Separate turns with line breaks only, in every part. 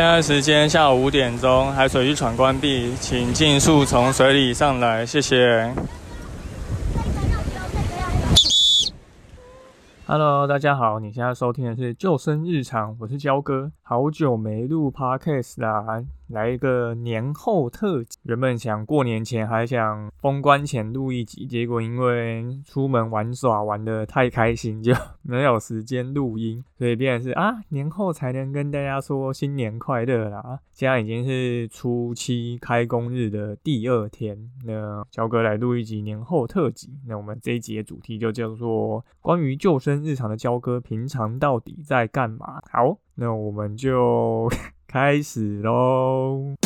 现在时间下午五点钟，海水浴场关闭，请尽速从水里上来，谢谢。Hello，大家好，你现在收听的是救生日常，我是焦哥，好久没录 Podcast 啦。来一个年后特辑，原本想过年前还想封关前录一集，结果因为出门玩耍玩的太开心，就没有时间录音，所以变成是啊年后才能跟大家说新年快乐啦。现在已经是初七开工日的第二天，那焦哥来录一集年后特辑，那我们这一集的主题就叫做关于救生日常的焦哥平常到底在干嘛？好，那我们就。开始喽！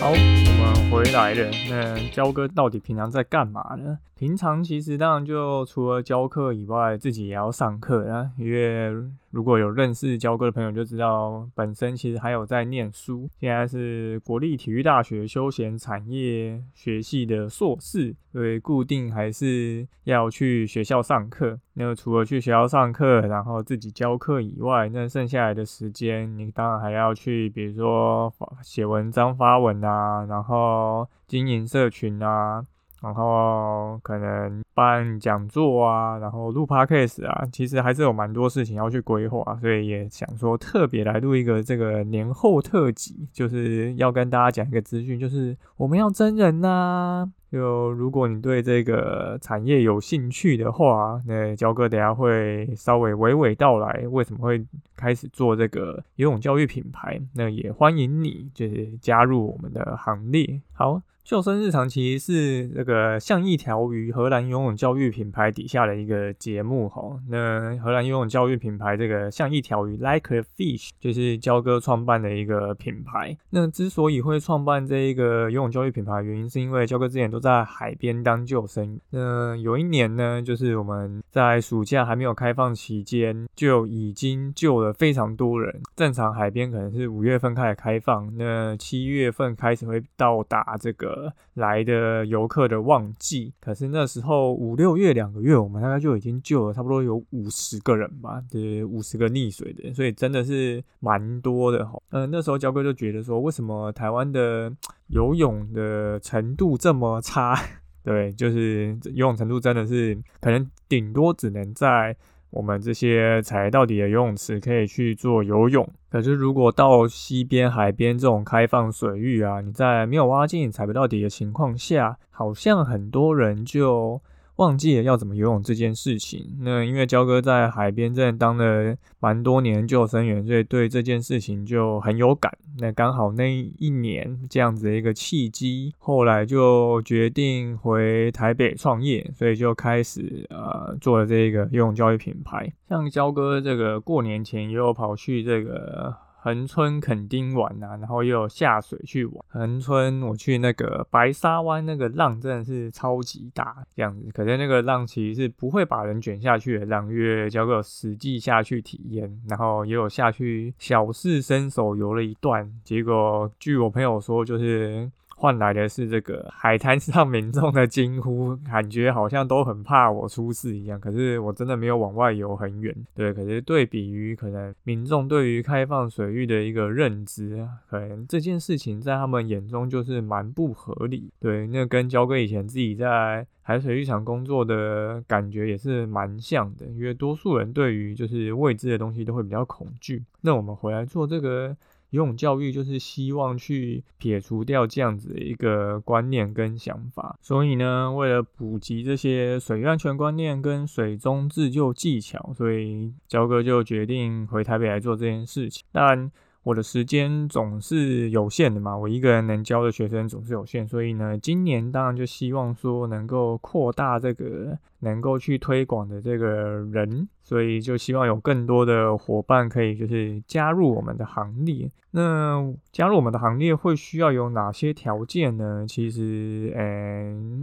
好，我们回来了。那焦哥到底平常在干嘛呢？平常其实当然就除了教课以外，自己也要上课啊，因为。如果有认识教哥的朋友就知道，本身其实还有在念书，现在是国立体育大学休闲产业学系的硕士，所以固定还是要去学校上课。那除了去学校上课，然后自己教课以外，那剩下来的时间，你当然还要去，比如说写文章、发文啊，然后经营社群啊。然后可能办讲座啊，然后录 podcast 啊，其实还是有蛮多事情要去规划，所以也想说特别来录一个这个年后特辑，就是要跟大家讲一个资讯，就是我们要真人呐。就如果你对这个产业有兴趣的话，那焦哥等下会稍微娓娓道来为什么会开始做这个游泳教育品牌，那也欢迎你就是加入我们的行列。好。救生日常其实是这个像一条鱼荷兰游泳教育品牌底下的一个节目哈。那荷兰游泳教育品牌这个像一条鱼 Like a Fish 就是焦哥创办的一个品牌。那之所以会创办这一个游泳教育品牌，原因是因为焦哥之前都在海边当救生。那有一年呢，就是我们在暑假还没有开放期间，就已经救了非常多人。正常海边可能是五月份开始开放，那七月份开始会到达这个。呃来的游客的旺季，可是那时候五六月两个月，我们大概就已经救了差不多有五十个人吧，对，五十个溺水的，所以真的是蛮多的哈。嗯，那时候焦哥就觉得说，为什么台湾的游泳的程度这么差？对，就是游泳程度真的是可能顶多只能在。我们这些踩到底的游泳池可以去做游泳，可是如果到西边、海边这种开放水域啊，你在没有挖进踩不到底的情况下，好像很多人就。忘记了要怎么游泳这件事情。那因为焦哥在海边真的当了蛮多年救生员，所以对这件事情就很有感。那刚好那一年这样子的一个契机，后来就决定回台北创业，所以就开始呃做了这个游泳教育品牌。像焦哥这个过年前也有跑去这个。横村垦丁玩呐，然后又有下水去玩。横村我去那个白沙湾，那个浪真的是超级大，这样子。可是那个浪其实是不会把人卷下去的浪，因为交个实际下去体验，然后也有下去小试身手游了一段。结果据我朋友说，就是。换来的是这个海滩上民众的惊呼，感觉好像都很怕我出事一样。可是我真的没有往外游很远，对。可是对比于可能民众对于开放水域的一个认知，可能这件事情在他们眼中就是蛮不合理。对，那跟焦哥以前自己在海水浴场工作的感觉也是蛮像的，因为多数人对于就是未知的东西都会比较恐惧。那我们回来做这个。游泳教育就是希望去撇除掉这样子的一个观念跟想法，所以呢，为了普及这些水域安全观念跟水中自救技巧，所以焦哥就决定回台北来做这件事情。但。我的时间总是有限的嘛，我一个人能教的学生总是有限，所以呢，今年当然就希望说能够扩大这个能够去推广的这个人，所以就希望有更多的伙伴可以就是加入我们的行列。那加入我们的行列会需要有哪些条件呢？其实，嗯。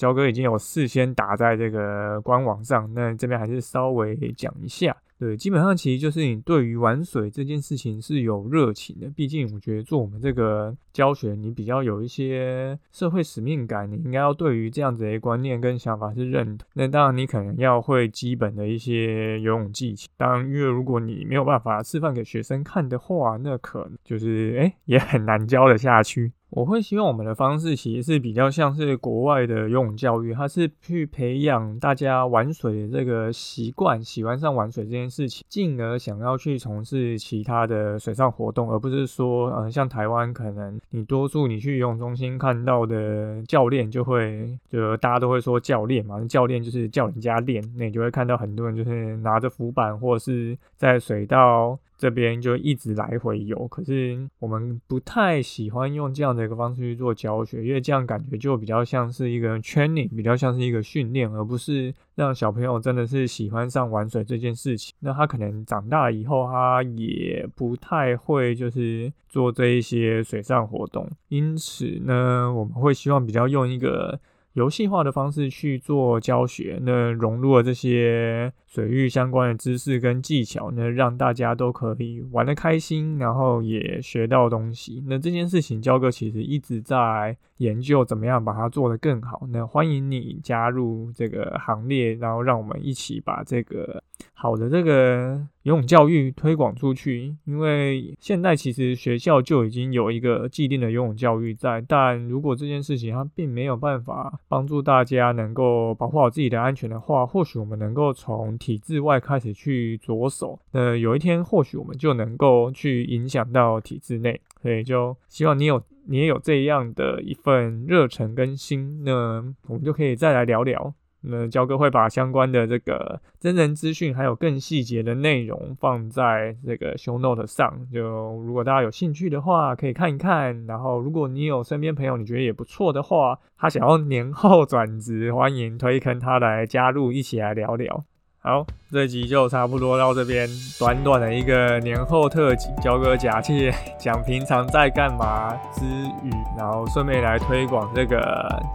焦哥已经有事先打在这个官网上，那这边还是稍微讲一下。对，基本上其实就是你对于玩水这件事情是有热情的。毕竟我觉得做我们这个教学，你比较有一些社会使命感，你应该要对于这样子的观念跟想法是认同。那当然你可能要会基本的一些游泳技巧。当然，因为如果你没有办法示范给学生看的话，那可能就是哎也很难教得下去。我会希望我们的方式其实是比较像是国外的游泳教育，它是去培养大家玩水的这个习惯，喜欢上玩水这件事情，进而想要去从事其他的水上活动，而不是说，呃，像台湾可能你多数你去游泳中心看到的教练就会，就大家都会说教练嘛，教练就是叫人家练，那你就会看到很多人就是拿着浮板或是在水道。这边就一直来回游，可是我们不太喜欢用这样的一个方式去做教学，因为这样感觉就比较像是一个 training，比较像是一个训练，而不是让小朋友真的是喜欢上玩水这件事情。那他可能长大以后，他也不太会就是做这一些水上活动，因此呢，我们会希望比较用一个。游戏化的方式去做教学，那融入了这些水域相关的知识跟技巧，呢让大家都可以玩得开心，然后也学到东西。那这件事情，焦哥其实一直在研究怎么样把它做得更好。那欢迎你加入这个行列，然后让我们一起把这个。好的，这个游泳教育推广出去，因为现在其实学校就已经有一个既定的游泳教育在，但如果这件事情它并没有办法帮助大家能够保护好自己的安全的话，或许我们能够从体制外开始去着手，那有一天或许我们就能够去影响到体制内，所以就希望你有你也有这样的一份热忱跟心，那我们就可以再来聊聊。那焦哥会把相关的这个真人资讯，还有更细节的内容放在这个 show note 上。就如果大家有兴趣的话，可以看一看。然后，如果你有身边朋友你觉得也不错的话，他想要年后转职，欢迎推坑他来加入，一起来聊聊。好，这集就差不多到这边，短短的一个年后特辑，交个假期讲平常在干嘛之余，然后顺便来推广这个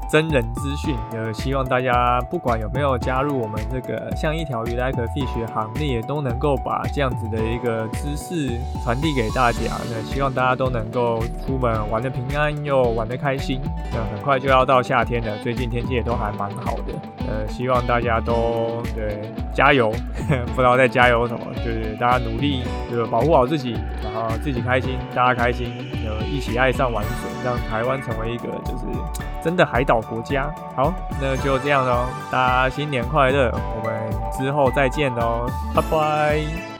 真人资讯，呃，希望大家不管有没有加入我们这个像一条鱼 like fish 行列，都能够把这样子的一个知识传递给大家。那希望大家都能够出门玩的平安又玩的开心。那很快就要到夏天了，最近天气也都还蛮好的，呃，希望大家都对。加油！不知道在加油什么，就是大家努力，就是保护好自己，然后自己开心，大家开心，呃，一起爱上玩水，让台湾成为一个就是真的海岛国家。好，那就这样喽，大家新年快乐，我们之后再见喽，拜拜。